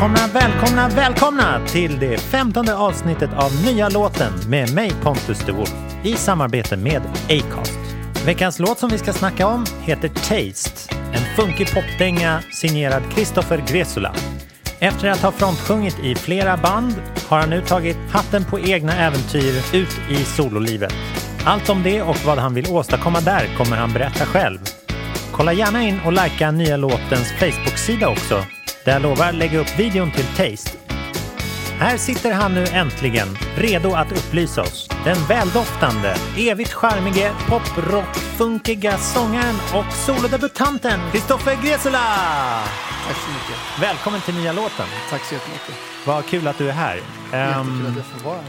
Välkomna, välkomna, välkomna till det femtonde avsnittet av Nya låten med mig Pontus de Wolf i samarbete med Acast. Veckans låt som vi ska snacka om heter Taste, en funkig popdänga signerad Christopher Gresula. Efter att ha frontsjungit i flera band har han nu tagit hatten på egna äventyr ut i sololivet. Allt om det och vad han vill åstadkomma där kommer han berätta själv. Kolla gärna in och likea nya låtens Facebook-sida också där jag lovar lägga upp videon till Taste. Här sitter han nu äntligen, redo att upplysa oss. Den väldoftande, evigt charmige, poprock-funkiga sångaren och solodebutanten Kristoffer Gresela! Tack så mycket. Välkommen till nya låten. Tack så jättemycket. Vad kul att du är här. Jättekul Ehm, att jag får vara här.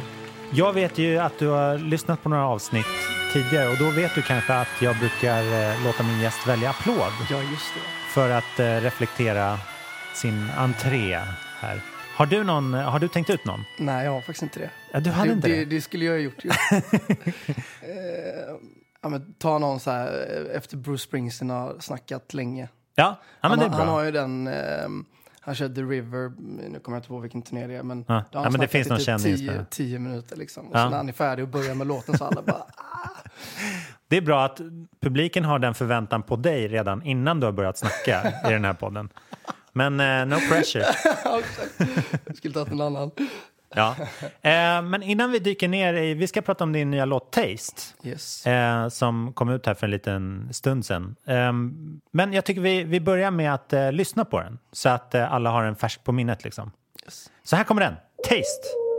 jag vet ju att du har lyssnat på några avsnitt tidigare och då vet du kanske att jag brukar eh, låta min gäst välja applåd Ja, just det. för att eh, reflektera sin entré här. Har du, någon, har du tänkt ut någon? Nej, jag har faktiskt inte det. Ja, du hade det, inte det, det? det skulle jag ha gjort ju. eh, ja, men, ta någon så här eh, efter Bruce Springsteen har snackat länge. Ja, ja men han, det är bra. han har ju den, eh, han kör The River, nu kommer jag inte på vilken turné det är, men Ja. Ja, men det finns i någon typ kändis tio, tio minuter liksom. Och Ja. så när han är färdig och börjar med låten så alla bara, Det är bra att publiken har den förväntan på dig redan innan du har börjat snacka i den här podden. Men eh, no pressure. Jag skulle tagit en annan. Ja. Eh, men innan vi dyker ner i, vi ska prata om din nya låt Taste. Yes. eh, som kom ut här för en liten stund sedan. Ehm, men jag tycker vi, vi börjar med att eh, lyssna på den så att eh, alla har den färsk på minnet. Liksom. yes. Så här kommer den, Taste.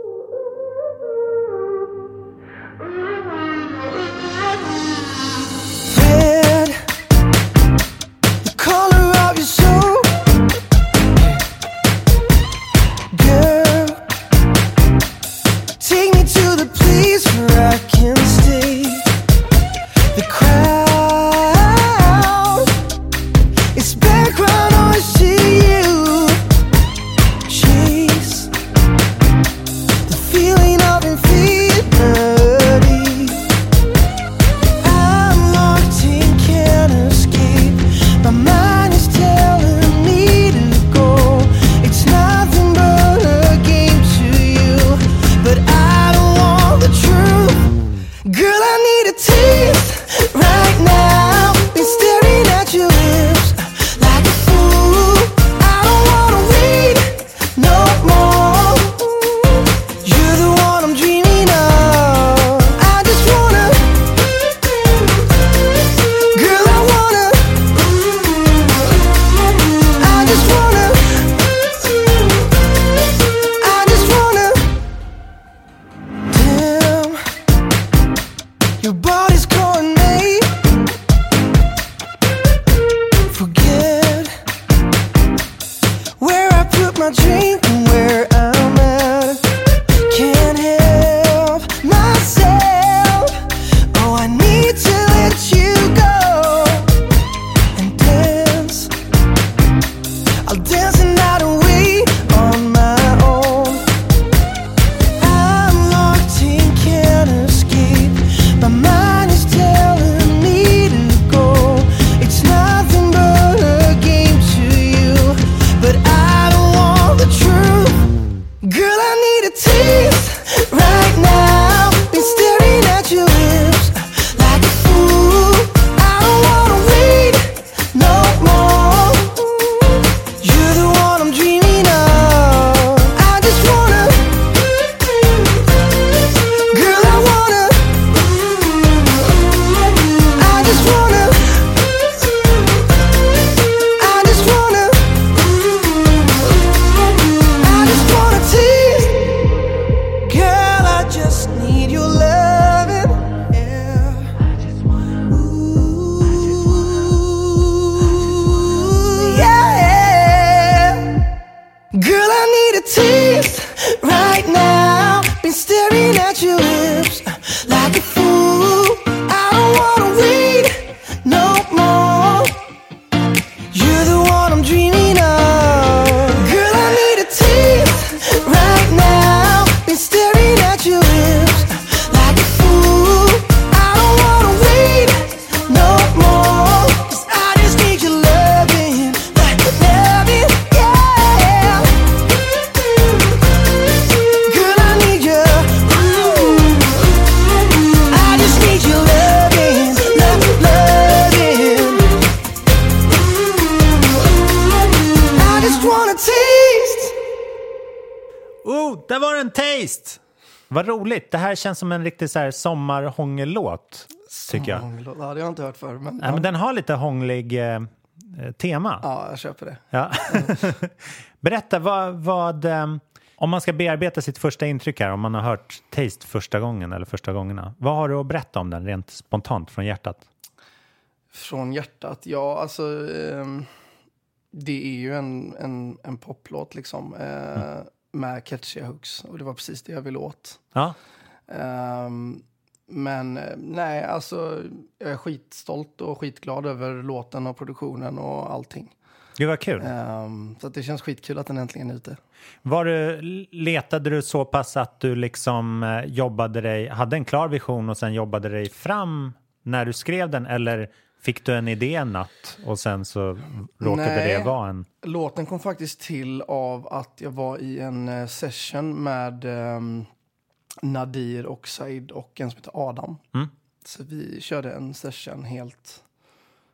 Det här känns som en riktig så här sommarhångellåt, tycker jag. Ja, det har jag inte hört förr. Men, ja. men den har lite hånglig eh, eh, tema. ja, jag köper det. Ja. Berätta, vad, vad, eh, om man ska bearbeta sitt första intryck här, om man har hört Taste första gången eller första gångerna. Vad har du att berätta om den rent spontant från hjärtat? Från hjärtat, ja alltså. ehm, det är ju en, en, en poplåt liksom. Eh, Med catchiga hooks. Och det var precis det jag ville åt. Ja, Ehm, men eh, nej, alltså jag är skitstolt och skitglad över låten och produktionen och allting. gud vad kul. Ehm, så det känns skitkul att den äntligen är ute. Var du, letade du så pass att du liksom eh, jobbade dig, hade en klar vision och sen jobbade dig fram när du skrev den eller fick du en idé en natt och sen så råkade Nej. det vara en... Låten kom faktiskt till av att jag var i en eh, session med ehm, Nadir och Said och en som heter Adam. Mm. Så vi körde en session helt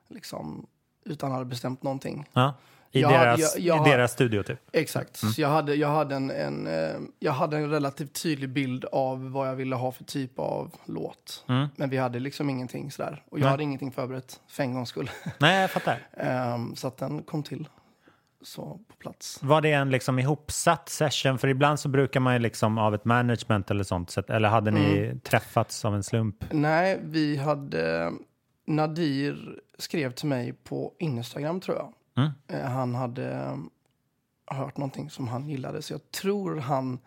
liksom utan att ha bestämt någonting. Ja, I, Jag- deras, jag- jag i deras studio typ. Exakt. Så jag hade, jag, hade en, en, eh, jag hade en relativt tydlig bild av vad jag ville ha för typ av låt. Mm. Men vi hade liksom ingenting sådär. Och jag Nej. hade ingenting förberett för en gångs skull. Nej, jag fattar. Ehm, så att den kom till så på plats. Var det en liksom ihopsatt session? För ibland så brukar man ju liksom av ett management eller sånt. sätt- Eller hade ni Mm. träffats av en slump? Nej, vi hade... Nadir skrev till mig på Instagram, tror jag. Mm. Eh, Han hade eh, hört någonting som han gillade, så jag tror han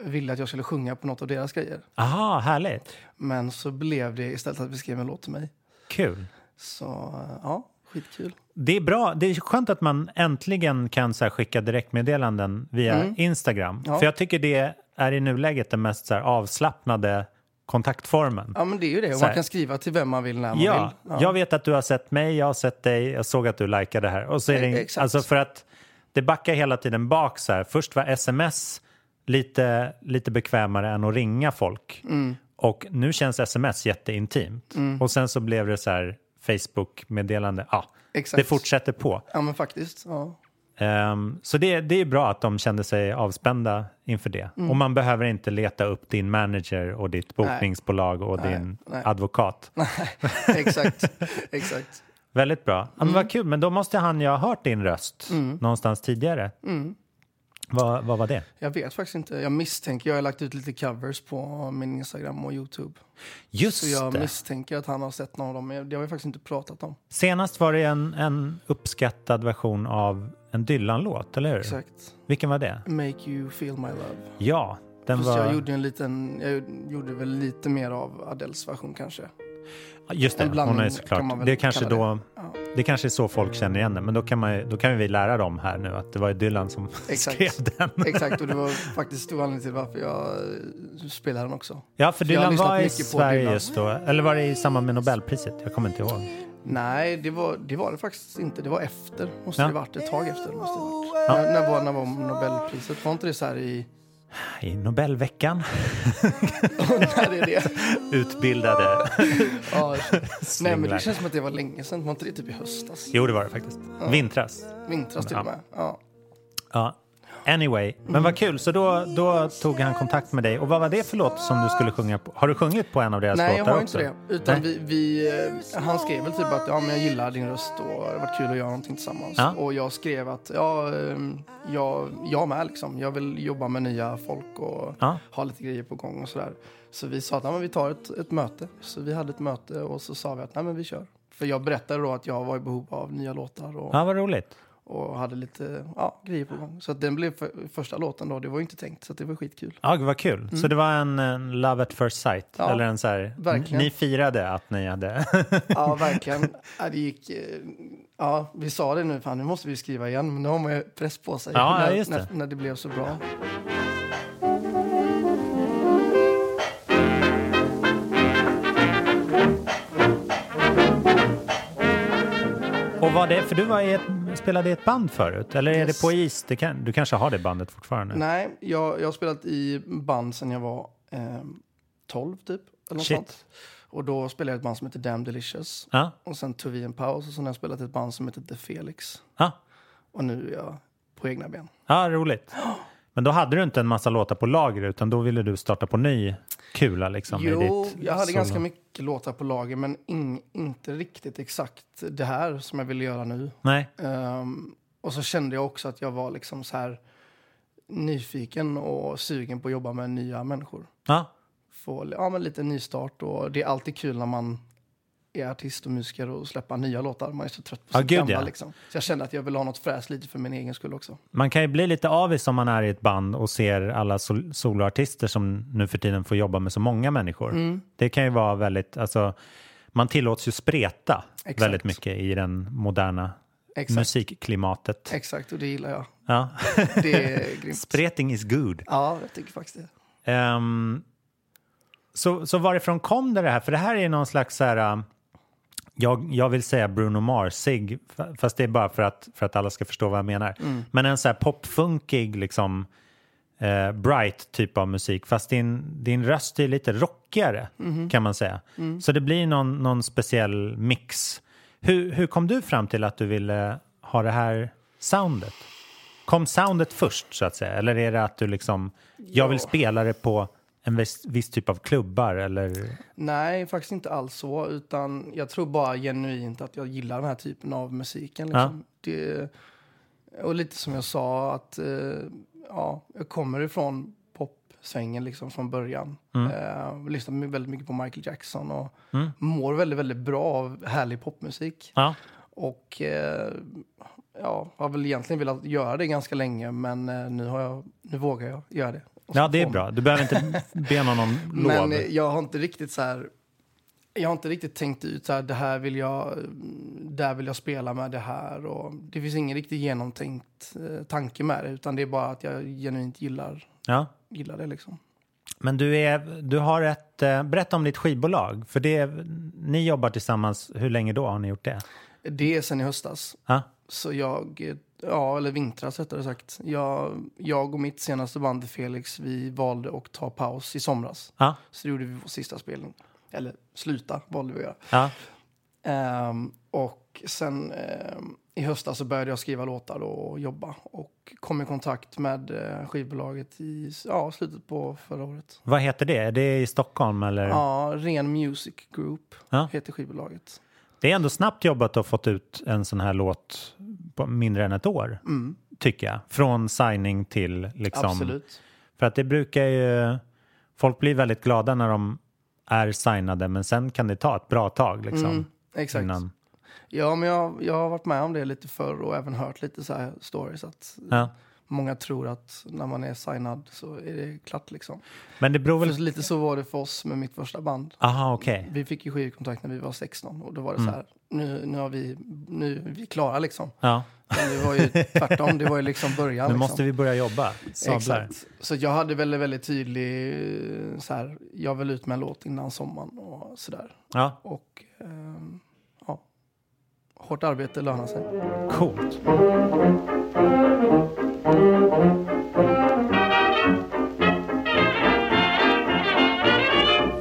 ville att jag skulle sjunga på något av deras grejer. Aha, härligt. Men så blev det istället att vi skrev en låt till mig. Kul. Så eh, ja, skitkul. Det är bra. Det är skönt att man äntligen kan så här, skicka direktmeddelanden via Instagram. Mm. Ja. För jag tycker det är i nuläget den mest så här, avslappnade kontaktformen. Ja, men det är ju det. Och man kan skriva till vem man vill när man Ja, vill. jag vet att du har sett mig, jag har sett dig, jag såg att du likade det här. Och så är det, exakt. alltså för att det backar hela tiden bak så här. Först var sms lite, lite bekvämare än att ringa folk. Mm. Och nu känns sms jätteintimt. Och sen så blev det så här Facebook-meddelande. Ja, Exakt. det fortsätter på. Ja, men faktiskt. Ja. Ehm, så det, det är bra att de kände sig avspända inför det. Mm. Och man behöver inte leta upp din manager och ditt bokningsbolag och din nej. advokat. exakt. exakt. Väldigt bra. Ja, men Mm. vad kul, men då måste han ju ha hört din röst någonstans tidigare. Mm. Vad, vad var det? Jag vet faktiskt inte. Jag misstänker. Jag har lagt ut lite covers på min Instagram och Youtube. Just Så jag det. misstänker att han har sett någon av dem. Men det har vi faktiskt inte pratat om. Senast var det en, en uppskattad version av en Dylan-låt, eller hur? Exakt. Vilken var det? Make you feel my love. Ja, den Fast var... jag gjorde en liten, jag gjorde väl lite mer av Adeles version kanske. Just det, hon är såklart. Det är kanske då, det. Ja. Det kanske är så folk känner igen det, men då kan, man, då kan vi lära dem här nu att det var Dylan som Exakt. skrev den. Exakt, och det var faktiskt stor anledning till varför jag eh, spelade den också. Ja, för För Dylan var i Sverige just då, eller var det i samband med Nobelpriset? Jag kommer inte ihåg. Nej, det var, det var det faktiskt inte. Det var efter. Måste Ja. det varit. Ett tag efter. Måste det varit. Ja. När, när, var, när var Nobelpriset? Var inte det så här i... I Nobelveckan är det? utbildade. Ja, nej, men det känns som att det var länge sedan. Var inte det typ i höstas? Jo, det var det faktiskt. Vintras. Vintras till Ja. och med. Ja. Ja. Anyway, men vad kul. Så då, då tog han kontakt med dig. Och vad var det för låt som du skulle sjunga på? Har du sjungit på en av deras Nej, jag låtar har också? inte det. Utan Nej. vi, vi, eh, han skrev väl typ att ja, men jag gillar din röst och det har varit kul att göra någonting tillsammans. Ja. Och jag skrev att ja, ehm, jag, jag med liksom. Jag vill jobba med nya folk och Ja. ha lite grejer på gång och sådär. Så vi sa att ja, men vi tar ett, ett möte. Så vi hade ett möte och så sa vi att nej, men vi kör. För jag berättade då att jag var i behov av nya låtar och, Ja, vad roligt. Och hade lite ja, grejer på gång. Så att den blev för, första låten då. Det var ju inte tänkt, så att det var skitkul. Ja, vad kul. Så det var en, en love at first sight? Mm. Ja, eller en så här, verkligen. Ni firade att ni hade... Ja, verkligen. Ja, det gick, eh, ja, vi sa det nu, fan nu måste vi skriva igen, men nu har man ju press på sig Ja, när. När, när det blev så bra. Och vad det, för du var i ett, spelade i ett band förut? Eller är det på is? Det kan, du kanske har det bandet fortfarande? Nej, jag, jag har spelat i band sedan jag var eh, 12 typ. Eller något Shit. sånt. Och då spelade jag ett band som heter Damn Delicious. Ja, Och sen tog vi en paus och sen har jag spelat i ett band som heter The Felix. ja, Och nu är jag på egna ben. ja, roligt. Men då hade du inte en massa låtar på lager utan då ville du starta på ny kula liksom? Jo, ditt jag hade solo. ganska mycket låtar på lager men in, inte riktigt exakt det här som jag ville göra nu. Nej, Ehm, och så kände jag också att jag var liksom så här nyfiken och sugen på att jobba med nya människor. ja, Få ja, men lite nystart och det är alltid kul när man är artist och musiker och släppa nya låtar. Man är så trött på sitt gamla ja. liksom. Så jag kände att jag ville ha något fräscht lite för min egen skull också. man kan ju bli lite avis om man är i ett band och ser alla sol- soloartister som nu för tiden får jobba med så många människor. Mm. Det kan ju vara väldigt, alltså, man tillåts ju spreta Exakt. väldigt mycket i den moderna Exakt. musikklimatet. Exakt, och det gillar jag. Ja. Det är grymt. Spreting is good. Ja, jag tycker faktiskt det. Ehm, så, så varifrån kom det här? För det här är någon slags så här, jag, jag vill säga Bruno Mars-sig, fa- fast det är bara för att, för att alla ska förstå vad jag menar. Men en så här popfunkig, liksom, eh, bright typ av musik, fast din, din röst är lite rockigare kan man säga. Så det blir någon, någon speciell mix. Hur, hur kom du fram till att du ville ha det här soundet? Kom soundet först så att säga? Eller är det att du liksom, jag vill spela det på en viss, viss typ av klubbar eller? Nej, faktiskt inte alls så. Utan jag tror bara genuint att jag gillar den här typen av musiken. Liksom. Det, och lite som jag sa, att eh, ja, jag kommer ifrån popsvängen liksom från början. Mm. Eh, lyssnar väldigt mycket på Michael Jackson och mår väldigt, väldigt bra av härlig popmusik. Ja, Och eh, ja, har väl egentligen velat göra det ganska länge, men eh, nu, har jag, nu vågar jag göra det. Ja det är bra. Du behöver inte be någon om lov. men jag har inte riktigt så här... Jag har inte riktigt tänkt ut så här, det här vill jag, där vill jag spela med det här. Och det finns ingen riktigt genomtänkt eh, tanke med det, utan det är bara att jag genuint gillar, Ja. gillar det liksom. Men du, är, du har ett, eh, berätta om ditt skivbolag. För det, ni jobbar tillsammans, hur länge då har ni gjort det? Det är sen i höstas. Ja, Så jag, eh, ja eller vintras rättare sagt. Jag, jag och mitt senaste band Felix, vi valde att ta paus i somras. ja, Så det gjorde vi vår sista spelning. Eller sluta valde vi att göra. ja. Ehm, och sen ehm, i höstas så började jag skriva låtar och jobba. Och kom i kontakt med eh, skivbolaget i ja, slutet på förra året. Vad heter det? Är det i Stockholm eller? Ja, Ren Music Group Ja. heter skivbolaget. Det är ändå snabbt jobbat att ha fått ut en sån här låt på mindre än ett år. Tycker jag. Från signing till liksom. Mm. Absolut. För att det brukar ju, folk blir väldigt glada när de är signade men sen kan det ta ett bra tag liksom. Mm, exakt. Innan, Ja, men jag, jag har varit med om det lite förr och även hört lite så här stories. Att ja. Många tror att när man är signad så är det klart liksom. Men det beror För väl... lite så var det för oss med mitt första band. Aha, okej. Vi fick ju skivkontrakt när vi var 16 och då var det Mm. så här, nu, nu, har vi, nu är vi klara liksom. Ja, Men det var ju tvärtom, det var ju liksom början. nu liksom. måste vi börja jobba. Sablar. Exakt. Så jag hade väldigt, väldigt tydlig, eh, så här, jag vill ut med en låt innan sommaren och sådär. Ja, Och ehm, ja, hårt arbete lönar sig. coolt.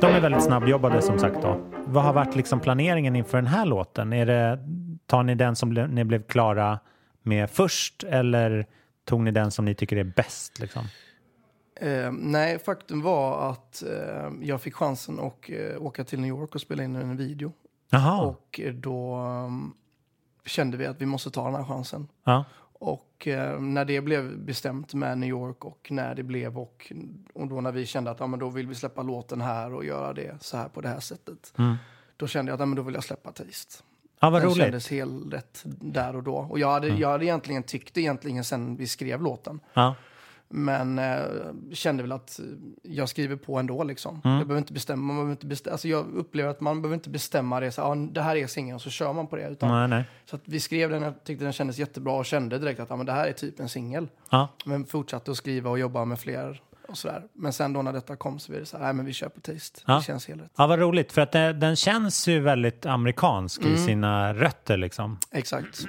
De är väldigt snabbjobbade som sagt då. Vad har varit liksom planeringen inför den här låten? Är det, tar ni den som ni blev klara med först eller tog ni den som ni tycker är bäst? Liksom? Eh, nej, faktum var att eh, jag fick chansen att eh, åka till New York och spela in en video. Jaha, Och då ehm, kände vi att vi måste ta den här chansen. ja. Och eh, när det blev bestämt med New York och när det blev och, och då när vi kände att ja, men då vill vi släppa låten här och göra det så här på det här sättet. Mm. Då kände jag att ja, men då vill jag släppa Taste. ja vad Den roligt. Mm. kändes helt rätt där och då. Och jag hade, jag hade egentligen tyckt egentligen sen vi skrev låten. Ja. Men eh, kände väl att eh, jag skriver på ändå liksom. Mm. Jag behöver inte bestämma, man behöver inte bestämma, alltså jag upplever att man behöver inte bestämma det så ja, det här är singeln och så kör man på det. Utan, Nej, nej. Så att vi skrev den, jag tyckte den kändes jättebra och kände direkt att ja, men det här är typ en singel. Ja. Men fortsatte att skriva och jobba med fler och sådär. Men sen då när detta kom så blev det så här, nej men vi kör på Taste. Ja. Det känns helt rätt. ja, vad roligt. För att det, den känns ju väldigt amerikansk Mm. i sina rötter liksom. Exakt.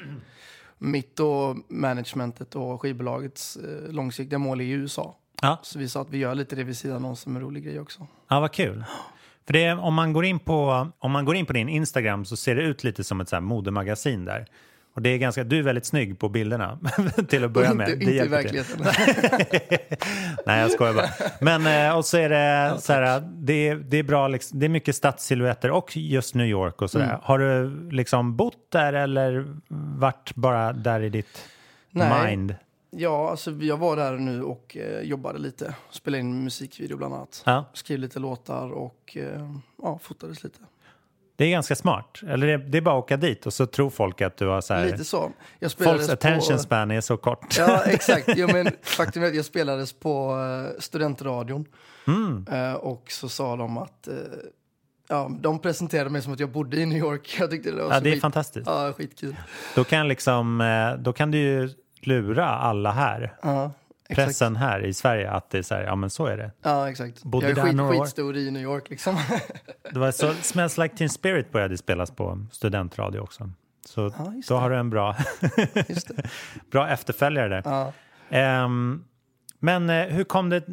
Mitt och managementet och skivbolagets eh, långsiktiga mål är i USA. Ja. Så vi sa att vi gör lite det vid sidan om som en rolig grej också. Ja, vad kul. För det, om, man går in på, om man går in på din Instagram så ser det ut lite som ett så modemagasin där. Och det är ganska, du är väldigt snygg på bilderna till att börja med. inte Det inte i verkligheten. Nej, jag skojar bara. Men eh, och så är det så här, det, är- det är bra, liksom, det är mycket stadssilhuetter och just New York och sådär. Mm. Har du liksom bott där eller varit bara där i ditt Nej. mind? ja, alltså jag var där nu och eh, jobbade lite. Spelade in musikvideo bland annat. Ja, Skrev lite låtar och eh, ja, fotades lite. Det är ganska smart. Eller det, det är bara att åka dit och så tror folk att du har så här, Lite så. Jag folks attention på, span är så kort. Ja, exakt. Jo, men faktum är att jag spelades på eh, studentradion. Mm. Eh, och så sa de att... Eh, ja, de presenterade mig som att jag bodde i New York. Jag tyckte det var Ja, det är skit, fantastiskt. Ja, skitkul. Då kan, liksom, då kan du ju lura alla här, Ja, exakt. Pressen här i Sverige, att det är så här, ja men så är det. Ja, exakt. Bodde jag är skit, några år. skitstor i New York liksom. Det var så Smells Like Teen Spirit började spelas på studentradio också. Så Ja, då det. har du en bra, bra efterföljare där. Ja. Ehm, men eh, hur kom det,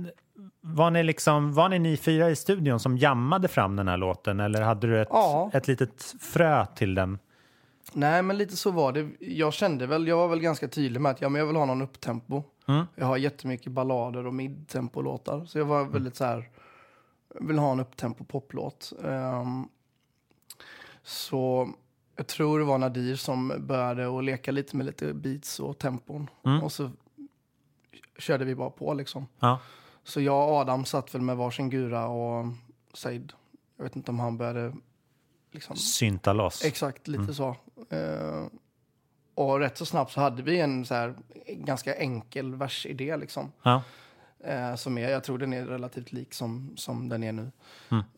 var ni, liksom, var ni ni fyra i studion som jammade fram den här låten eller hade du ett, Ja. ett litet frö till den? Nej, men lite så var det. Jag kände väl, jag var väl ganska tydlig med att ja, men jag vill ha någon upptempo. Mm. Jag har jättemycket ballader och midtempo-låtar. Så jag var väldigt så här, vill ha en upptempo poplåt. Ehm, så jag tror det var Nadir som började att leka lite med lite beats och tempon. Mm. Och så körde vi bara på liksom. Ja. Så jag och Adam satt väl med varsin gura och Said, jag vet inte om han började liksom Synta loss. Exakt, lite så. Eh, och rätt så snabbt så hade vi en så här, ganska enkel versidé liksom. Ja. Eh, som är, jag tror den är relativt lik som, som den är nu.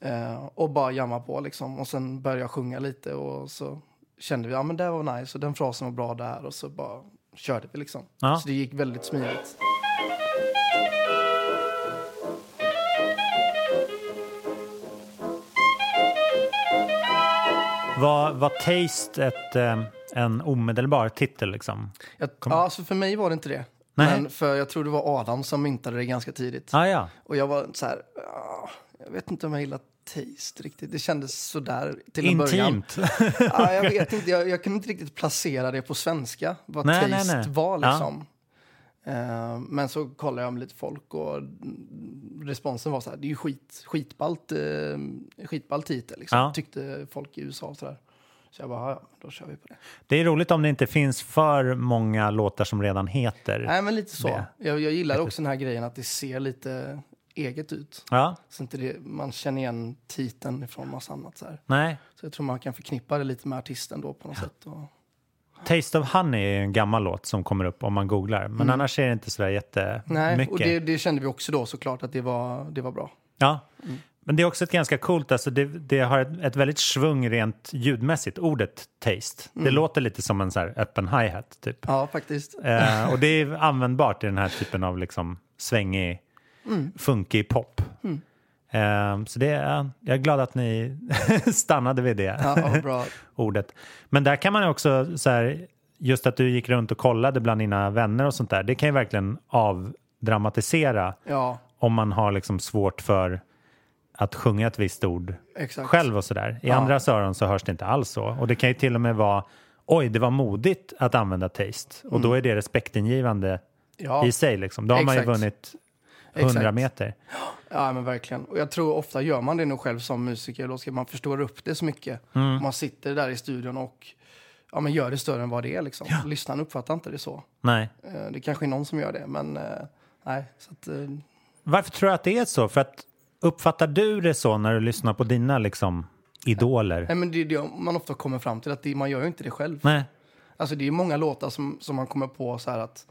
Eh, och bara jamma på liksom. Och sen började jag sjunga lite och så kände vi, ja men det var nice och den frasen var bra där och så bara körde vi liksom. Ja. Så det gick väldigt smidigt. Var, var Taste ett, eh, en omedelbar titel liksom? Jag, ja, alltså för mig var det inte det. Nej. Men för jag tror det var Adam som myntade det ganska tidigt. Ah, ja. Och jag var så här, jag vet inte om jag gillar taste riktigt. Det kändes sådär till en början. Intimt. Ja, jag vet inte, jag, jag kunde inte riktigt placera det på svenska, vad Nej, nej, taste nej. var Ja. Eh, men så kollade jag med lite folk och responsen var så här, det är ju skit, skitballt, uh, skitballt titel liksom, Ja. tyckte folk i USA och sådär. Så jag bara, ja, då kör vi på det. Det är roligt om det inte finns för många låtar som redan heter. Nej, men lite så. Det. Jag, jag gillar också den här grejen att det ser lite eget ut. Ja, Så inte det, man känner igen titeln från massa annat så här. nej. Så jag tror man kan förknippa det lite med artisten då på något sätt och Taste of Honey är en gammal låt som kommer upp om man googlar. Men annars är det inte sådär jättemycket. Mm. Nej, och det, det kände vi också då såklart att det var, det var bra. Ja, men det är också ett ganska coolt, alltså det, det har ett, ett väldigt svung rent ljudmässigt, ordet taste. Det låter lite som en så öppen hi-hat typ. Ja, faktiskt. Eh, och det är användbart i den här typen av liksom svängig, funkig pop. Eh, så det är, jag är glad att ni stannade vid det Ja, ordet. Men där kan man också, så här, just att du gick runt och kollade bland dina vänner och sånt där, det kan ju verkligen avdramatisera Ja, om man har liksom svårt för att sjunga ett visst ord exakt. själv och sådär. I Ja. andras öron så hörs det inte alls så. Och det kan ju till och med vara, oj, det var modigt att använda taste. Och då är det respektingivande Mm. Ja. i sig. Liksom. Då har man ju Exakt. vunnit 100 Exakt. meter. Ja, men verkligen. Och jag tror ofta gör man det nog själv som musiker. Då ska man förstår upp det så mycket. Mm. Man sitter där i studion och ja, men gör det större än vad det är. Liksom. Lyssnaren uppfattar inte det så. Nej. Eh, Det kanske är någon som gör det, men eh, nej. Att, eh, Varför tror du att det är så? För att uppfattar du det så när du lyssnar på dina liksom, idoler? nej, men det är det man ofta kommer fram till, att det, man gör ju inte det själv. Nej. Alltså det är många låtar som, som man kommer på så här att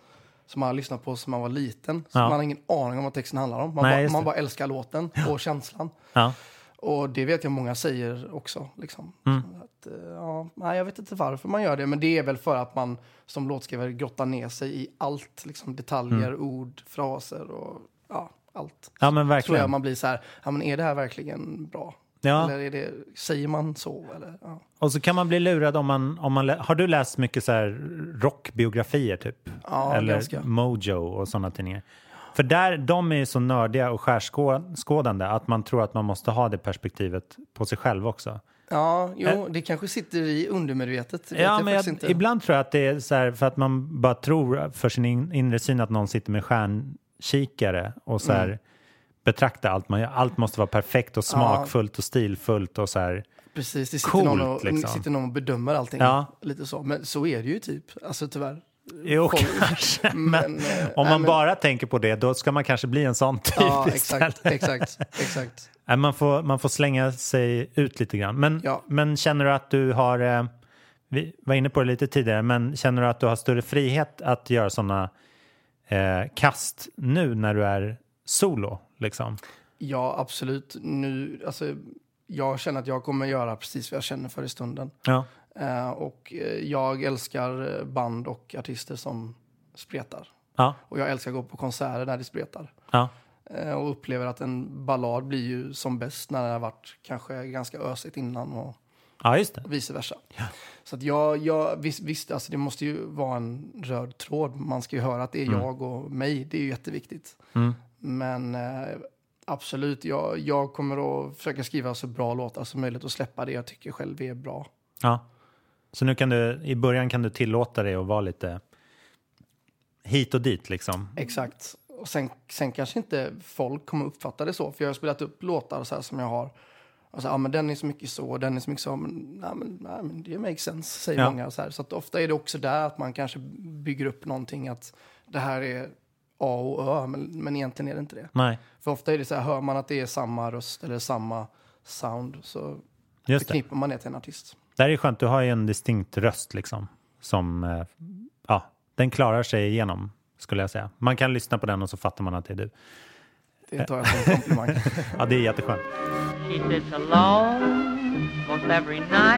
som man har lyssnat på som man var liten. Så Ja. Man har ingen aning om vad texten handlar om. Man, Nej, bara, man bara älskar låten och känslan. Ja. Och det vet jag många säger också. Liksom. Mm. Att, eh, ja, nej, jag vet inte varför man gör det, men det är väl för att man som låtskrivare grottar ner sig i allt. Liksom detaljer, ord, fraser och ja, allt. ja, men Tror jag verkligen. man blir så här, ja, men är det här verkligen bra? Ja. Eller är det, säger man så? Eller, ja. Och så kan man bli lurad om man... Om man lä- har du läst mycket så rockbiografier typ? Ja, Eller ganska. Mojo och sådana tidningar? För där, de är ju så nördiga och skärskådande att man tror att man måste ha det perspektivet på sig själv också. Ja, jo, det kanske sitter i undermedvetet. Ja, men jag, ibland tror jag att det är så här för att man bara tror för sin in, inre syn att någon sitter med stjärnkikare och så här Mm. Betraktar allt man. Allt måste vara perfekt och smakfullt och stilfullt och så här. Precis, det sitter, Coolt, någon och, liksom. sitter någon och bedömer allting. Ja. Lite så. Men så är det ju typ. Alltså tyvärr. Jo, Folk- kanske. Men, Men, eh, om man men- bara tänker på det, då ska man kanske bli en sån typ Ja, exakt, exakt, exakt. Man får, man får slänga sig ut lite grann. Men, Ja. men känner du att du har, eh, vi var inne på det lite tidigare, men känner du att du har större frihet att göra sådana eh, kast nu när du är solo? Liksom? Ja, absolut. Nu, alltså, jag känner att jag kommer göra precis vad jag känner för i stunden. Ja. Eh, och eh, jag älskar eh, band och artister som spretar. Ja. Och jag älskar att gå på konserter där det spretar. Ja. Eh, och upplever att en ballad blir ju som bäst när det har varit kanske ganska ösigt innan och ja, just det. vice versa. Så att jag, jag visst, visst, alltså det måste ju vara en röd tråd. Man ska ju höra att det är Mm. jag och mig. Det är ju jätteviktigt. Men eh, absolut, jag, jag kommer att försöka skriva så bra låtar som möjligt och släppa det jag tycker själv är bra. Ja. Så nu kan du, i början kan du tillåta dig att vara lite hit och dit liksom. Exakt. Och sen, sen kanske inte folk kommer uppfatta det så. För jag har spelat upp låtar så här som jag har. Och så, ja, men den är så mycket så, den är så mycket så. Men, nej, men, nej, men det makes sense, säger Ja. många. Så, här. så ofta är det också där att man kanske bygger upp någonting att det här är A och Ö, men, men egentligen är det inte det. Nej, För ofta är det så här, hör man att det är samma röst eller samma sound så just det. förknippar man det till en artist. Där är skönt, du har ju en distinkt röst liksom. Som, eh, ja, den klarar sig igenom skulle jag säga. Man kan lyssna på den och så fattar man att det är du. Det tar jag som en komplimang. Ja, det är jätteskönt. She sits alone most every night.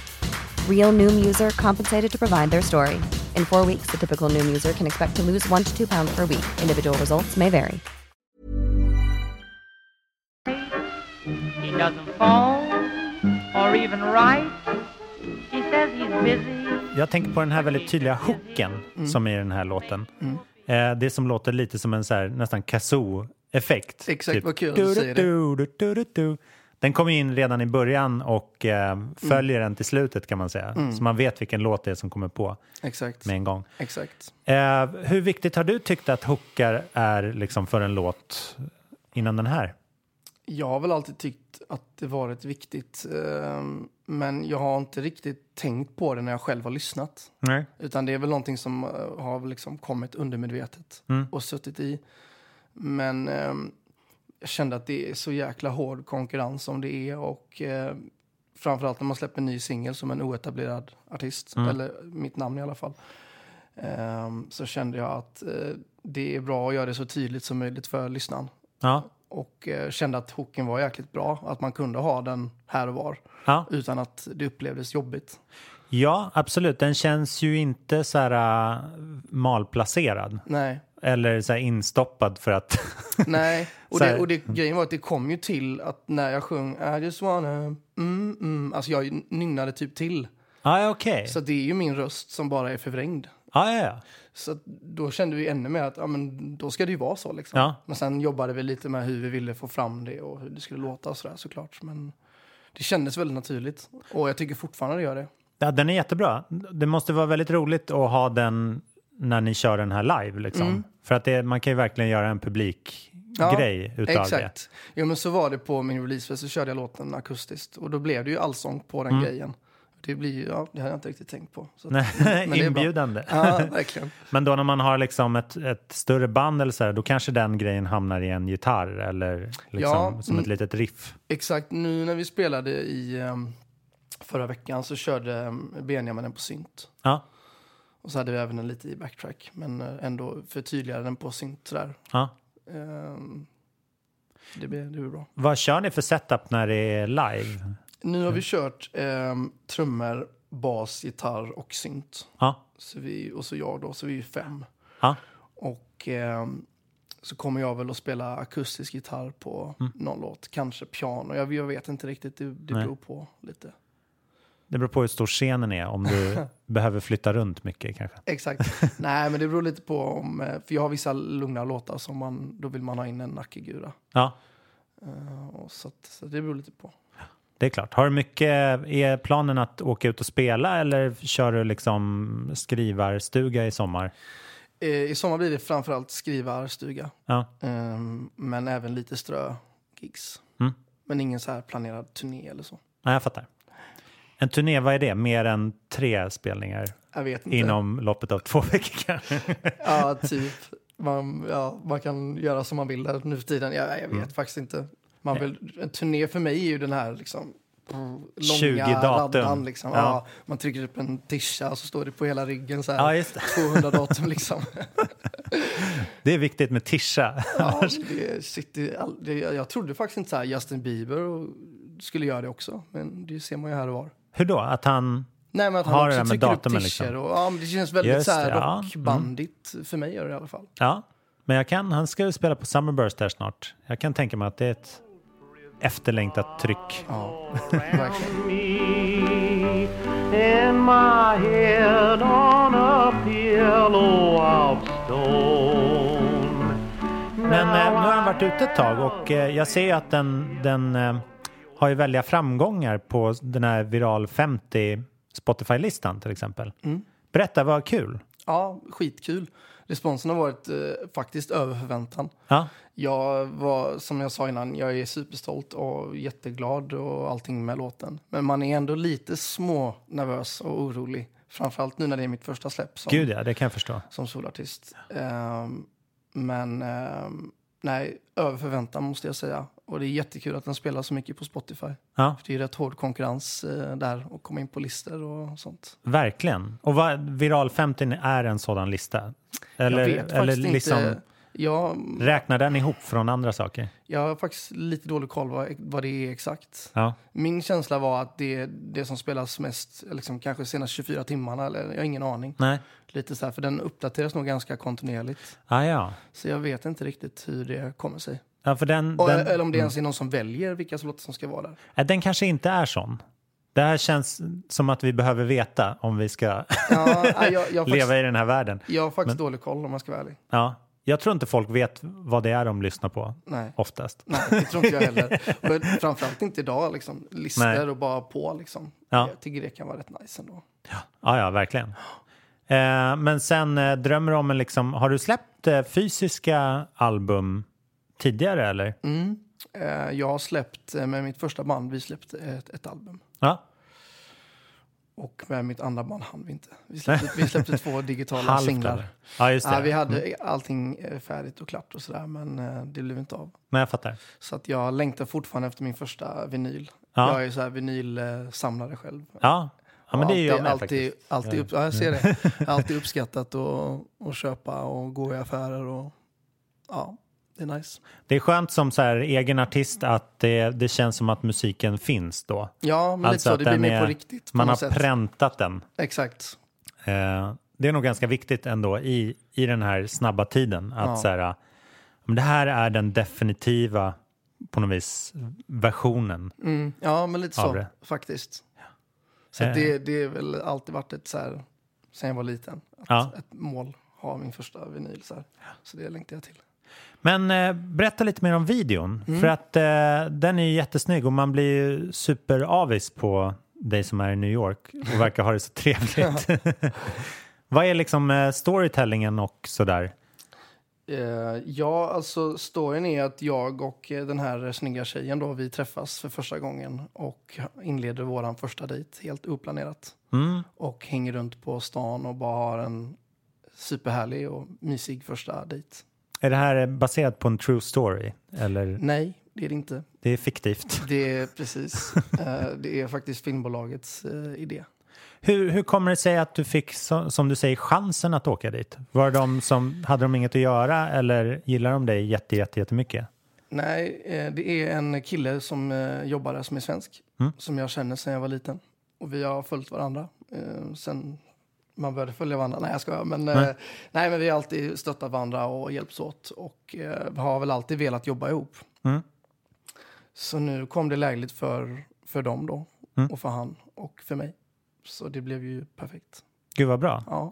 Real Noom user compensated to provide their story. In four weeks, the typical Noom user can expect to lose one to two pounds per week. Individual results may vary. He doesn't phone or even write. He says he's busy. Jag tänker på den här väldigt tydliga hooken som är i den här låten. Eh, det som låter lite som en så här, nästan kazoo-effekt. Exakt, vad kul du det. du, du, du, du, du. Den kommer in redan i början och eh, följer den till slutet kan man säga. Så man vet vilken låt det är som kommer på Exakt. med en gång. Exakt. Eh, hur viktigt har du tyckt att hookar är liksom för en låt innan den här? Jag har väl alltid tyckt att det varit viktigt. eh, Men jag har inte riktigt tänkt på det när jag själv har lyssnat. Nej. Utan det är väl någonting som eh, har liksom kommit undermedvetet Mm. och suttit i. Men ehm, jag kände att det är så jäkla hård konkurrens som det är. Och eh, framförallt när man släpper en ny singel som en oetablerad artist. Mm. Eller mitt namn i alla fall. Ehm, så kände jag att eh, det är bra att göra det så tydligt som möjligt för lyssnaren. Ja. Och eh, kände att hooken var jäkligt bra. Att man kunde ha den här och var. Ja. Utan att det upplevdes jobbigt. ja, absolut. Den känns ju inte så här uh, malplacerad. Nej. Eller så här instoppad för att... Nej, och, Så det, och det, grejen var att det kom ju till att när jag sjöng I just wanna, mm, mm, alltså jag nynnade typ till. ah, okej. Så det är ju min röst som bara är förvrängd. Ah, ja, ja. Så då kände vi ännu mer att ja, men då ska det ju vara så. Liksom. Ja. Men sen jobbade vi lite med hur vi ville få fram det och hur det skulle låta och sådär såklart. Men det kändes väldigt naturligt. Och jag tycker fortfarande det gör det. Ja, den är jättebra. Det måste vara väldigt roligt att ha den när ni kör den här live. Liksom. Mm. För att det, man kan ju verkligen göra en publikgrej utav exakt. Jo, men så var det på min releasefest så körde jag låten akustiskt. Och då blev det ju allsång på den grejen. Det blir ju, ja, det hade jag inte riktigt tänkt på. Så, det. men det. Inbjudande. Ja, verkligen. Men då när man har liksom ett, ett större band eller så här, då kanske den grejen hamnar i en gitarr eller liksom Ja, som ett mm. litet riff. Exakt, nu när vi spelade i um, förra veckan så körde um, Benjamin den på synt. Ja, Och så hade vi även en lite i backtrack, men eh, ändå förtydligade den på synt sådär. ja. Ehm, det blir, det blir bra. Vad kör ni för setup när det är live? Nu har vi kört um, trummor, bas, gitarr och synt. Ja, Så vi, och så jag då, så vi är fem. ja. Och ehm, så kommer jag väl att spela akustisk gitarr på någon låt. Kanske piano. Jag, jag vet inte riktigt. Det, det beror på lite. Det beror på hur stor scenen är, om du behöver flytta runt mycket kanske. Exakt. Nej, men det beror lite på om... eh, För jag har vissa lugna låtar som man... Då vill man ha in en nackegura. Ja, och så, att, så det beror lite på. det är klart. Har du mycket, är planen att åka ut och spela eller kör du liksom skrivarstuga i sommar? Eh, I sommar blir det framförallt skrivarstuga. Ja, Ehm, men även lite strö-gigs. Mm. Men ingen så här planerad turné eller så. ja jag fattar. En turné, vad är det? Mer än tre spelningar inom loppet av två veckor kanske? Ja, typ. Man, ja, man kan göra som man vill där nu för tiden. Jag, jag vet Mm. faktiskt inte. Man vill, en turné för mig är ju den här liksom, långa 20 datum. raddan. Liksom. Ja. Ja. man trycker upp en tischa och så står det på hela ryggen så här, Ja, just det. 200 datum liksom. Det är viktigt med tischa. ja, det sitter, all, det, jag trodde faktiskt inte så här Justin Bieber och, skulle göra det också. Men det ser man ju här och var. Hur då? Att han... Nej, men att Har han där också med trycker upp datumen, t-shirts. liksom. Och, ja, det känns väldigt Just så här ja. Mm. rockbandigt. För mig gör det i alla fall. Ja, men jag kan, han ska ju spela på Summerburst här snart. Jag kan tänka mig att det är ett efterlängtat tryck. Ja. Men eh, nu har den varit ute ett tag och eh, jag ser ju att den, den eh, har ju väldiga framgångar på den här Viral 50 Spotify-listan till exempel. Mm. Berätta, vad kul. Ja, skitkul. Responsen har varit eh, faktiskt över förväntan. Ja, Jag var, som jag sa innan, jag är superstolt och jätteglad och allting med låten. Men man är ändå lite små nervös och orolig. Framförallt nu när det är mitt första släpp som, gud ja, det kan jag förstå. som solartist. Ehm, men ehm, nej, över förväntan måste jag säga. Och det är jättekul att den spelar så mycket på Spotify. Ja, För det är rätt hård konkurrens eh, där och komma in på listor och sånt. verkligen. Och vad, Viral 50 är en sådan lista? Eller, jag vet eller faktiskt liksom, inte. Jag, räknar den ihop från andra saker? jag har faktiskt lite dålig koll vad, vad det är exakt. Ja, Min känsla var att det är det som spelas mest, liksom kanske senaste 24 timmarna, eller jag har ingen aning. nej. Lite så här, för den uppdateras nog ganska kontinuerligt. Ah, ja. Så jag vet inte riktigt hur det kommer sig. ja, för den, Och, den, mm. eller om det ens är någon som väljer vilka låtar som ska vara där. äh, den kanske inte är sån. Det här känns som att vi behöver veta om vi ska Ja, jag, jag, leva faktiskt, i den här världen. jag har faktiskt dålig koll om jag ska vara ärlig. Ja, jag tror inte folk vet vad det är de lyssnar på Nej. oftast. Nej, det tror inte jag heller. Men framförallt inte idag, liksom. Listor Nej. och bara på liksom. Ja. Jag tycker det kan vara rätt nice ändå. Ja, ja, verkligen. Eh, men sen eh, drömmer du om en liksom, har du släppt eh, fysiska album tidigare eller? Mm. Eh, jag har släppt, eh, med mitt första band, vi släppte ett, ett album. Ja, Och med mitt andra band hann vi inte. Vi släppte, vi släppte två digitala singlar. Ja, just det. Ja, vi hade Mm. allting eh, färdigt och klart och sådär, men eh, det blev inte av. Men jag fattar. Så att jag längtar fortfarande efter min första vinyl. Ja. Jag är så här vinylsamlare själv. Ja, ja men det är ju jag alltid, med alltid, faktiskt. alltid, upp, ja, jag ser det. alltid uppskattat att att köpa och gå i affärer och ja, det är nice. Det är skönt som så här, egen artist att det, det känns som att musiken finns då. Ja, men Alltså lite så. Det blir mer är- på riktigt. På Man har sätt. präntat den. Exakt. Eh, det är nog ganska viktigt ändå i, i den här snabba tiden att Ja. så här, det här är den definitiva på något vis versionen. Mm, ja, men lite så det. faktiskt. Så Eh. det, det är väl alltid varit ett så här, sen jag var liten, att Ja. ett mål ha min första vinyl. Så, här. så det längtar jag till. Men eh, berätta lite mer om videon. Mm. För att eh, den är ju jättesnygg och man blir ju superavis på dig som är i New York och verkar ha det så trevligt. Vad är liksom eh, storytellingen och sådär? Eh, ja, alltså storyn är att jag och eh, den här snygga tjejen då, vi träffas för första gången och inleder våran första dejt helt oplanerat. Mm. Och hänger runt på stan och bara har en superhärlig och mysig första dejt. Är det här baserat på en true story? Eller Nej, det är det inte. det är fiktivt? Det är precis. eh, det är faktiskt filmbolagets eh, idé. Hur, hur kommer det sig att du fick, som du säger, chansen att åka dit? Var de som, hade de inget att göra eller gillar de dig jätte, jätte, jättemycket? Nej, eh, det är en kille som jobbar där som är svensk. Mm. Som jag känner sedan jag var liten. Och vi har följt varandra eh, sen man började följa varandra. Nej, jag skojar. Men, Nej. eh, nej, men vi har alltid stöttat varandra och hjälpts åt. Och eh, har väl alltid velat jobba ihop. Mm. Så nu kom det lägligt för, för dem då. Mm. Och för han och för mig. Så det blev ju perfekt. Gud vad bra. Ja,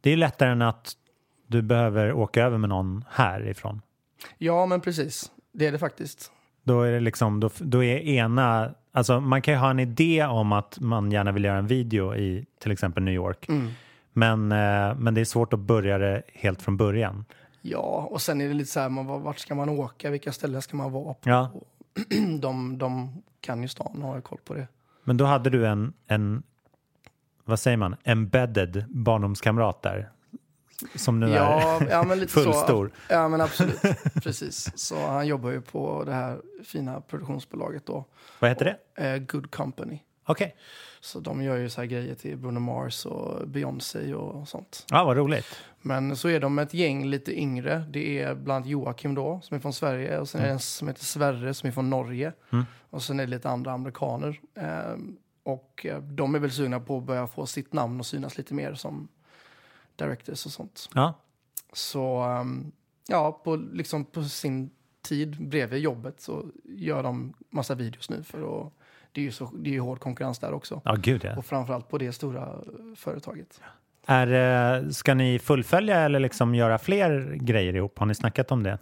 Det är lättare än att du behöver åka över med någon härifrån. ja men precis. Det är det faktiskt. Då är det liksom, då, då är ena, alltså man kan ju ha en idé om att man gärna vill göra en video i till exempel New York. Mm. Men, eh, men det är svårt att börja det helt från början. Ja, och sen är det lite så här, man, vart ska man åka? Vilka ställen ska man vara på? Ja. de, de kan ju stan och har koll på det. Men då hade du en, en vad säger man, embedded barndomskamrat där. Som nu Ja, är ja, men lite full så. Ja, men absolut. Precis. Så han jobbar ju på det här fina produktionsbolaget då. Vad heter det? Eh, Good Company. Okej, Så de gör ju så här grejer till Bruno Mars och Beyoncé och sånt. ja, vad roligt. Men så är de ett gäng lite yngre. Det är bland Joakim då, som är från Sverige. Och sen är det en som heter Sverre som är från Norge. Mm. Och sen är det lite andra amerikaner. Ehm, och eh, de är väl sugna på att börja få sitt namn och synas lite mer som directors och sånt. Ja, Så ehm, ja, på, liksom på sin tid bredvid jobbet så gör de massa videos nu. För att, det är ju så, det är ju hård konkurrens där också. ja gud ja. Och framförallt på det stora företaget. Är, eh, ska ni fullfölja eller liksom göra fler grejer ihop? Har ni snackat om det?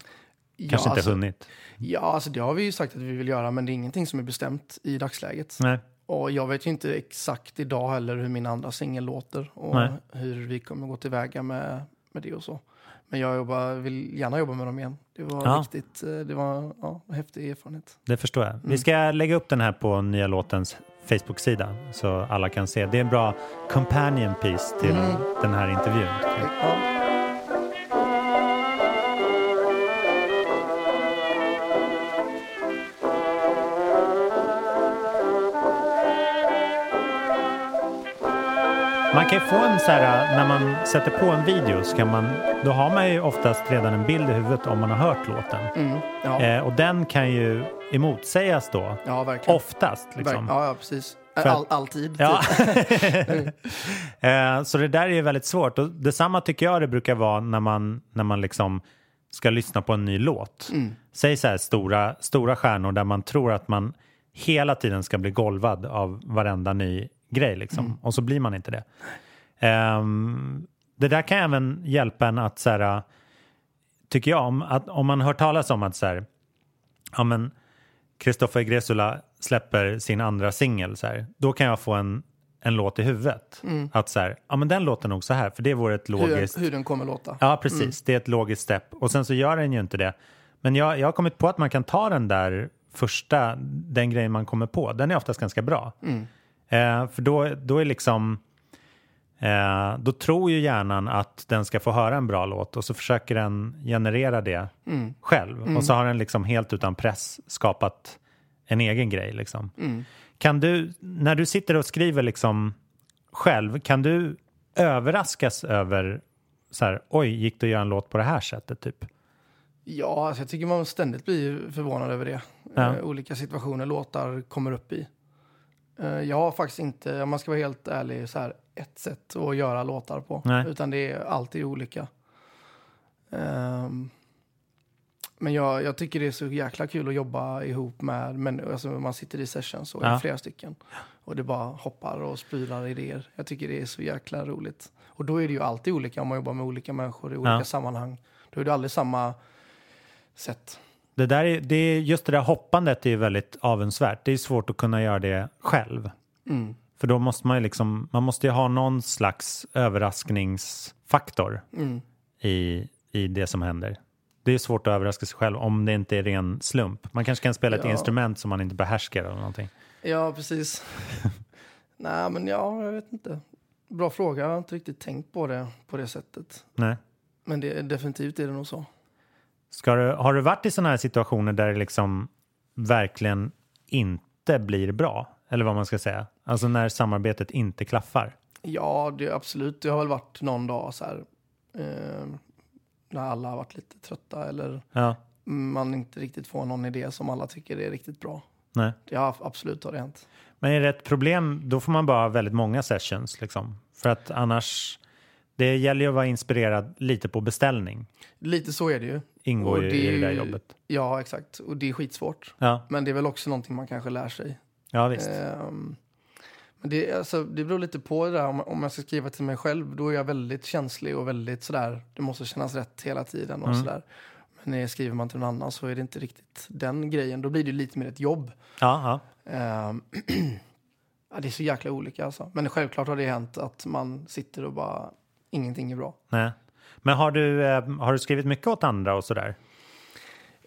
Kanske inte alltså, hunnit. Ja, alltså det har vi ju sagt att vi vill göra, men det är ingenting som är bestämt i dagsläget. Nej. Och jag vet ju inte exakt idag heller hur min andra singel låter och Nej. hur vi kommer gå tillväga med, med det och så. Men jag jobbar, vill gärna jobba med dem igen. Det var Ja. riktigt, eh, det var ja, en häftig erfarenhet. Det förstår jag. Vi ska lägga upp den här på nya låtens Facebook-sida så alla kan se. Det är en bra companion piece till den här intervjun. Ja. Man kan ju få en så här, när man sätter på en video så kan man, då har man ju oftast redan en bild i huvudet om man har hört låten. Mm, ja. Eh, och den kan ju emotsägas då, ja, verkligen. oftast. Liksom. Verk- Ja, ja, precis. All, alltid. Ja. typ. eh, så det där är ju väldigt svårt. Och detsamma tycker jag det brukar vara när man, när man liksom ska lyssna på en ny låt. Mm. Säg så här stora, stora stjärnor där man tror att man hela tiden ska bli golvad av varenda ny grej. Liksom. Mm. Och så blir man inte det. Ehm, det där kan även hjälpa en att, så här, tycker jag, om, att, om man hör talas om att så här, ja men Christopher Gresula släpper sin andra singel så här, då kan jag få en, en låt i huvudet. Att så här, ja men den låter nog så här, för det vore ett logiskt... hur, hur den kommer låta. Ja, precis. Det är ett logiskt step. Och sen så gör den ju inte det. Men jag, jag har kommit på att man kan ta den där första, den grejen man kommer på. Den är oftast ganska bra. Eh, för då, då är liksom... Eh, då tror ju hjärnan att den ska få höra en bra låt och så försöker den generera det själv. Och så har den liksom helt utan press skapat en egen grej. Liksom. Kan du, när du sitter och skriver liksom själv, kan du överraskas över så här, oj, gick det att göra en låt på det här sättet? Typ? Ja, alltså jag tycker man ständigt blir förvånad över det. Ja. Eh, olika situationer låtar kommer upp i. Eh, jag har faktiskt inte, om man ska vara helt ärlig, så här, ett sätt att göra låtar på. Nej. Utan det är alltid olika. Ehm, men jag, jag tycker det är så jäkla kul att jobba ihop med människor. Alltså man sitter i sessions och Ja. flera stycken. Och det bara hoppar och spyrar idéer. Jag tycker det är så jäkla roligt. Och då är det ju alltid olika om man jobbar med olika människor i olika Ja. sammanhang. Då är det aldrig samma sätt. Det där är, det är, just det där hoppandet är ju väldigt avundsvärt. Det är svårt att kunna göra det själv. Mm. För då måste man ju liksom, man måste ju ha någon slags överraskningsfaktor Mm. i, i det som händer. Det är svårt att överraska sig själv om det inte är ren slump. Man kanske kan spela ett Ja. instrument som man inte behärskar eller någonting. Ja, precis. Nej, men ja, jag vet inte. Bra fråga. Jag har inte riktigt tänkt på det på det sättet. Nej. Men det, definitivt är det nog så. Ska du, har du varit i sådana här situationer där det liksom verkligen inte blir bra? Eller vad man ska säga. Alltså när samarbetet inte klaffar. Ja, det absolut. Det har väl varit någon dag så här. Eh, när alla har varit lite trötta eller Ja, man inte riktigt får någon idé som alla tycker är riktigt bra. nej. Det har absolut har det hänt. Men är det ett problem, då får man bara ha väldigt många sessions. Liksom. För att annars, det gäller ju att vara inspirerad lite på beställning. Lite så är det ju. Ingår Och ju det i det där jobbet. Ja, exakt. Och det är skitsvårt. Ja, Men det är väl också någonting man kanske lär sig. ja visst. Ehm, men det, alltså, det beror lite på det där. Om, om jag ska skriva till mig själv, då är jag väldigt känslig och väldigt sådär. Det måste kännas rätt hela tiden och Mm. sådär. Men när skriver man till någon annan så är det inte riktigt den grejen. Då blir det lite mer ett jobb. Ja, ja. Ehm, ja, det är så jäkla olika alltså. Men självklart har det hänt att man sitter och bara, ingenting är bra. Nej. Men har du, eh, har du skrivit mycket åt andra och sådär?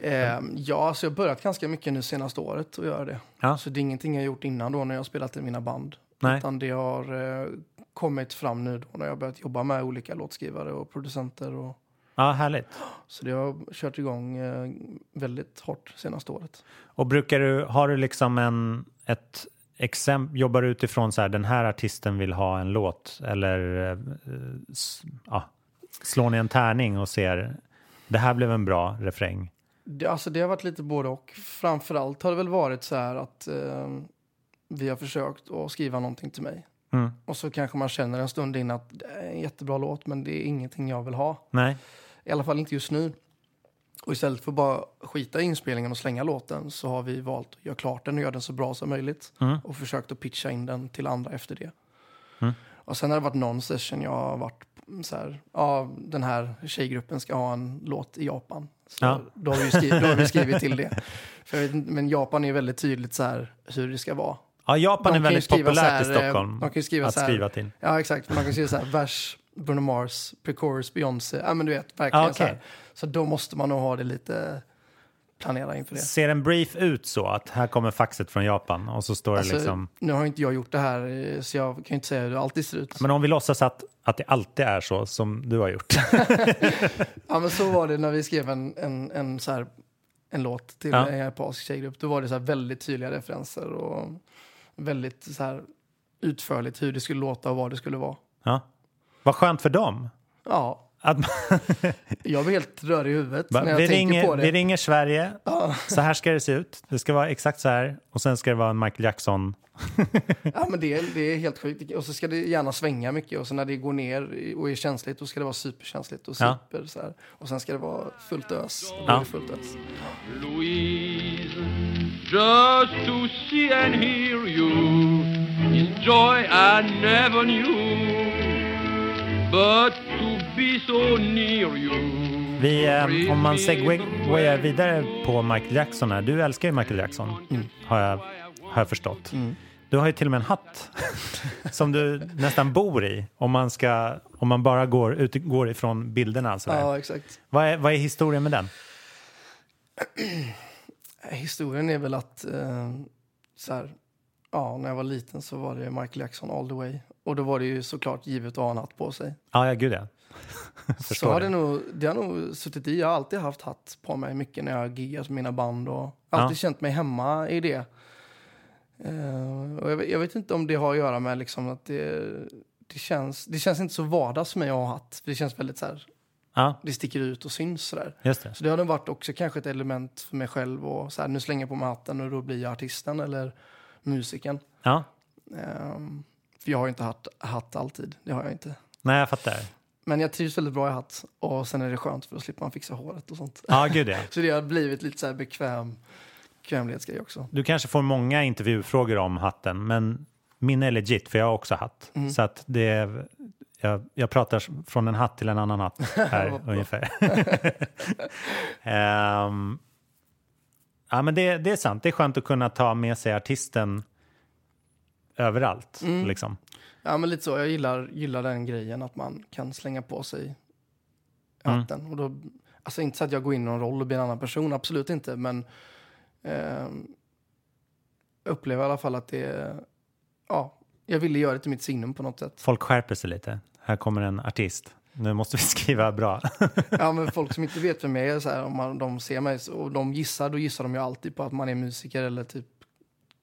Ehm, ja, alltså jag har börjat ganska mycket nu senaste året att göra det. Ja. Så det är ingenting jag gjort innan då när jag har spelat i mina band. Nej. Utan det har eh, kommit fram nu då när jag börjat jobba med olika låtskrivare och producenter. Och, Ja, härligt. så det har kört igång eh, väldigt hårt senaste året. Och brukar du, har du liksom en, ett exempel, jobbar utifrån så här, den här artisten vill ha en låt eller eh, ja, slår ni en tärning och ser det här blev en bra refräng? Det, alltså det har varit lite både och. Framförallt har det väl varit så här att eh, vi har försökt att skriva någonting till mig. Mm. Och så kanske man känner en stund in att det är en jättebra låt men det är ingenting jag vill ha. Nej? I alla fall inte just nu. Och istället för att bara skita i inspelningen och slänga låten så har vi valt att göra klart den och göra den så bra som möjligt. Mm. Och försökt att pitcha in den till andra efter det. Mm. Och sen har det varit någon session jag har varit så här, ja, den här tjejgruppen ska ha en låt i Japan. Så Ja. då, har vi skrivit, då har vi skrivit till det. För men Japan är väldigt tydligt så här hur det ska vara. Ja, Japan De är väldigt populärt så i här, eh, Stockholm de kan skriva att så här- skriva till. Ja, exakt. Man kan skriva så här, vers, Bruno Mars, pre-chorus, Beyoncé. Ja, men du vet, verkligen Ja, så okej. här. Så då måste man nog ha det lite, planera inför det. Ser en brief ut så att här kommer faxet från Japan och så står Alltså, det liksom... Nu har inte jag gjort det här, så jag kan inte säga hur det alltid ser ut. Men om vi låtsas att, att det alltid är så som du har gjort. Ja, men så var det när vi skrev en, en, en, så här, en låt till Ja. en japansk tjejgrupp. Då var det så här väldigt tydliga referenser och väldigt så här utförligt hur det skulle låta och vad det skulle vara. Ja. Vad skönt för dem. Ja, Att, jag blir helt rörig i huvudet Bara, när jag vi, tänker ringer, på det. vi ringer Sverige, så här ska det se ut. Det ska vara exakt så här och sen ska det vara en Michael Jackson. Ja, men det, är, det är helt sjukt. Och så ska det gärna svänga mycket. Och så när det går ner och är känsligt, då ska det vara superkänsligt och Ja. super så här. Och sen ska det vara fullt ös. Ja. det fullt ös. Louise, just to see and hear you is joy I never knew. But to be so near you. Vi, eh, om man segwayar vidare på Michael Jackson här. Du älskar ju Michael Jackson, har, jag, har jag förstått. Du har ju till och med en hatt som du nästan bor i om man, ska, om man bara går, ut, går ifrån bilderna. Sådär. Ja, exakt. Vad, är, vad är historien med den? Historien är väl att eh, så här, ja, när jag var liten så var det Michael Jackson all the way. Och då var det ju såklart givet att ha en hatt på sig. Ja, ja gud ja. Så har det. nog, det har nog suttit i. Jag har alltid haft hatt på mig mycket när jag har giggat med mina band och alltid Ja. känt mig hemma i det. Eh, och jag, vet- jag vet inte om det har att göra med liksom att det, det, känns, det känns inte så vardags för mig att ha hatt. Det känns väldigt så här, Ja, det sticker ut och syns sådär. just det. Så det har nog varit också kanske ett element för mig själv och så här, nu slänger jag på mig hatten och då blir jag artisten eller musikern. Ja, Ehm, för jag har ju inte hatt, hatt alltid, det har jag inte. nej jag fattar. Men jag trivs väldigt bra i hatt och sen är det skönt för då slipper man fixa håret och sånt. Ja, gud ja. Så det har blivit lite så här bekväm, bekvämlighetsgrej också. Du kanske får många intervjufrågor om hatten, men min är legit för jag har också hatt. Mm. Så att det är, jag, jag pratar från en hatt till en annan hatt här ungefär. Ehm, ja, men det, det är sant. Det är skönt att kunna ta med sig artisten överallt. Mm. Liksom. Ja men lite så, jag gillar, gillar den grejen att man kan slänga på sig Mm. hatten. Och då, alltså inte så att jag går in i någon roll och blir en annan person, absolut inte. Men jag upplever i alla fall att det ja, jag ville göra det till mitt signum på något sätt. Folk skärper sig lite. Här kommer en artist. Nu måste vi skriva bra. Ja, men folk som inte vet vem jag är, så här, om man, de ser mig och de gissar, då gissar de ju alltid på att man är musiker eller typ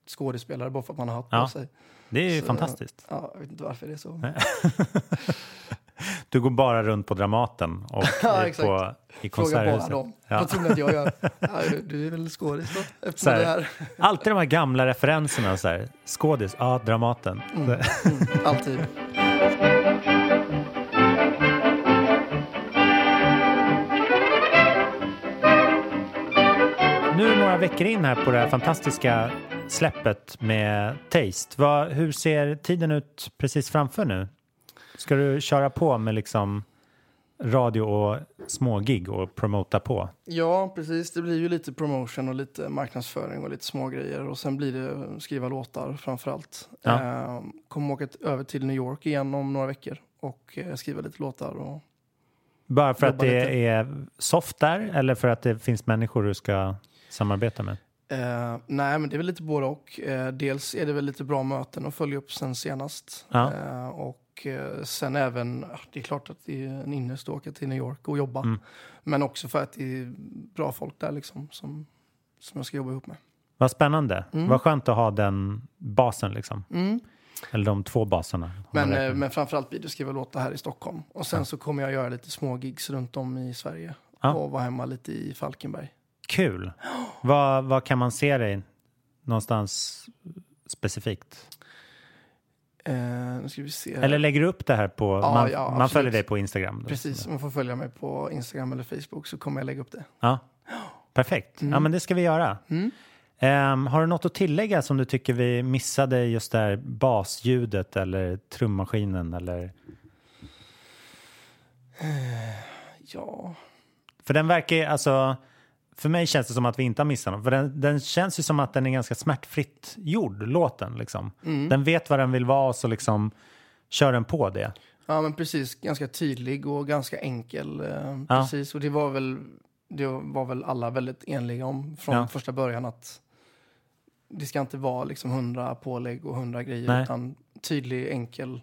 skådespelare bara för att man har hatt på Ja. sig. Det är ju Så- fantastiskt. Ja, jag vet inte varför det är så. Du går bara runt på Dramaten och Ja, är exakt. på, i Fråga bara Konserthuset. dem. Ja. Vad tror ni att jag gör? Ja, du är väl skådis då? Så Eftersom det här. alltid de här gamla referenserna. Så här, skådis, ja, Dramaten. Mm, mm, alltid. Nu några veckor in här på det här fantastiska släppet med Taste. Vad, hur ser tiden ut precis framför nu? Ska du köra på med liksom radio och små gig och promota på? Ja, precis. Det blir ju lite promotion och lite marknadsföring och lite små grejer. Och sen blir det skriva låtar framför allt. Ja. Eh, kommer åka över till New York igen om några veckor och eh, skriva lite låtar. Och... Bara för att det lite. är soft där eller för att det finns människor du ska samarbeta med? Eh, nej, men det är väl lite både och. Eh, dels är det väl lite bra möten att följa upp sen senast. Ja. Eh, och eh, sen även, ja, det är klart att det är en ynnest att åka till New York och jobba. Mm. Men också för att det är bra folk där liksom som, som jag ska jobba ihop med. Vad spännande. Mm. Vad skönt att ha den basen liksom. Mm. Eller de två baserna. Men, eh, men framförallt blir det skriva låtar här i Stockholm. Och sen så kommer jag göra lite små gigs runt om i Sverige. Ja. Och vara hemma lite i Falkenberg. Kul. Vad, vad kan man se dig någonstans specifikt? Eh. Eller lägger du upp det här på... Ja, man, ja, man följer dig på Instagram? då. Precis, man får följa mig på Instagram eller Facebook så kommer jag lägga upp det. Ja. Perfekt. Ja, men det ska vi göra. Mm. Ehm, har du något att tillägga som du tycker vi missade just där basljudet eller trummaskinen eller? Ja, För den verkar alltså, för mig känns det som att vi inte har missat något. För den, den känns ju som att den är ganska smärtfritt gjord, låten. Liksom. Mm. Den vet vad den vill vara och så liksom kör den på det. ja men precis. Ganska tydlig och ganska enkel. Eh, Ja. Precis. Och det var väl, det var väl alla väldigt enliga om från Ja. första början att det ska inte vara liksom hundra pålägg och hundra grejer Nej. utan tydlig, enkel.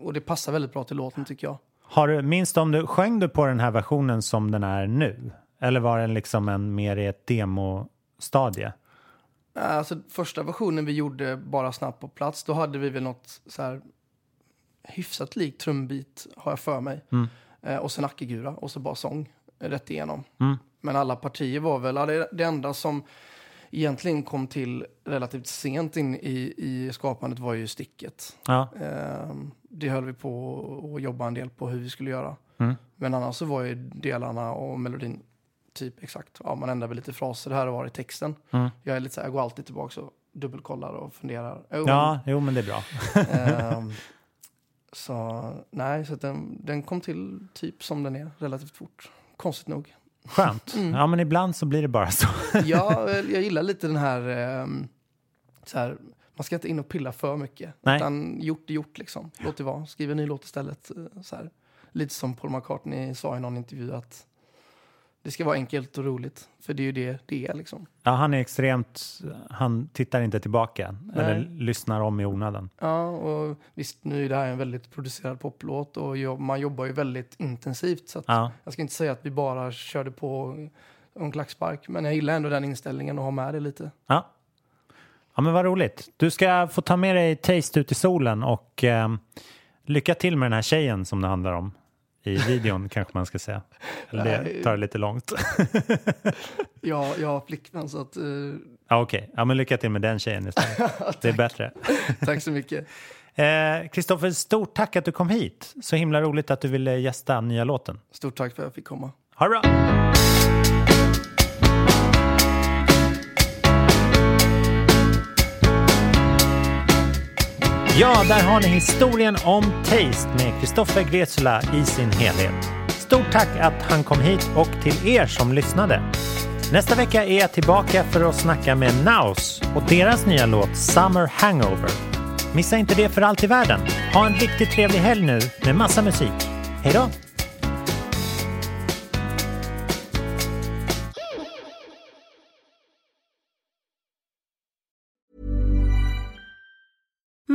Och det passar väldigt bra till låten tycker jag. Har du, minns du om du sjöng du på den här versionen som den är nu? Eller var den liksom en mer i ett demostadie? Alltså första versionen vi gjorde bara snabbt på plats, då hade vi väl något så här hyfsat likt trumbit har jag för mig. Mm. Eh, och sen ackegura och så bara sång rätt igenom. Mm. Men alla partier var väl, ja, det, det enda som egentligen kom till relativt sent in i, i skapandet var ju sticket. Ja. Eh, det höll vi på att jobba en del på hur vi skulle göra. Mm. Men annars så var ju delarna och melodin typ exakt. Ja, man ändrar väl lite fraser här och var i texten. Mm. Jag är lite så här, jag går alltid tillbaka och dubbelkollar och funderar. Jo, Ja, jo men det är bra. ehm, så nej, så den, den kom till typ som den är relativt fort. Konstigt nog. Skönt. Mm. Ja, men ibland så blir det bara så. Ja, jag gillar lite den här, ehm, så här man ska inte in och pilla för mycket. Nej. Utan gjort är gjort liksom. Låt det vara. Skriv en ny låt istället. eh, Så här. Lite som Paul McCartney sa i någon intervju att det ska vara enkelt och roligt. För det är ju det det är liksom. Ja, han är extremt, han tittar inte tillbaka eller Nej. lyssnar om i onödan. Ja, och visst nu är det här en väldigt producerad poplåt och jag, man jobbar ju väldigt intensivt. Så att Ja. jag ska inte säga att vi bara körde på en klackspark. Men jag gillar ändå den inställningen och ha med det lite. Ja. ja, men vad roligt. Du ska få ta med dig Taste ut i solen och eh, lycka till med den här tjejen som det handlar om i videon kanske man ska säga. Eller det tar lite långt. Jag, jag har flickvän så att... eh, Ja, Okej, ja, men lycka till med den tjejen istället. det är bättre. tack så mycket. Eh, Kristoffer, stort tack att du kom hit. Så himla roligt att du ville gästa nya låten. Stort tack för att jag fick komma. Ha det bra! Ja, där har ni historien om Taste med Kristoffer Gresula i sin helhet. Stort tack att han kom hit och till er som lyssnade. Nästa vecka är jag tillbaka för att snacka med Naus och deras nya låt Summer Hangover. Missa inte det för allt i världen. Ha en riktigt trevlig helg nu med massa musik. Hej då!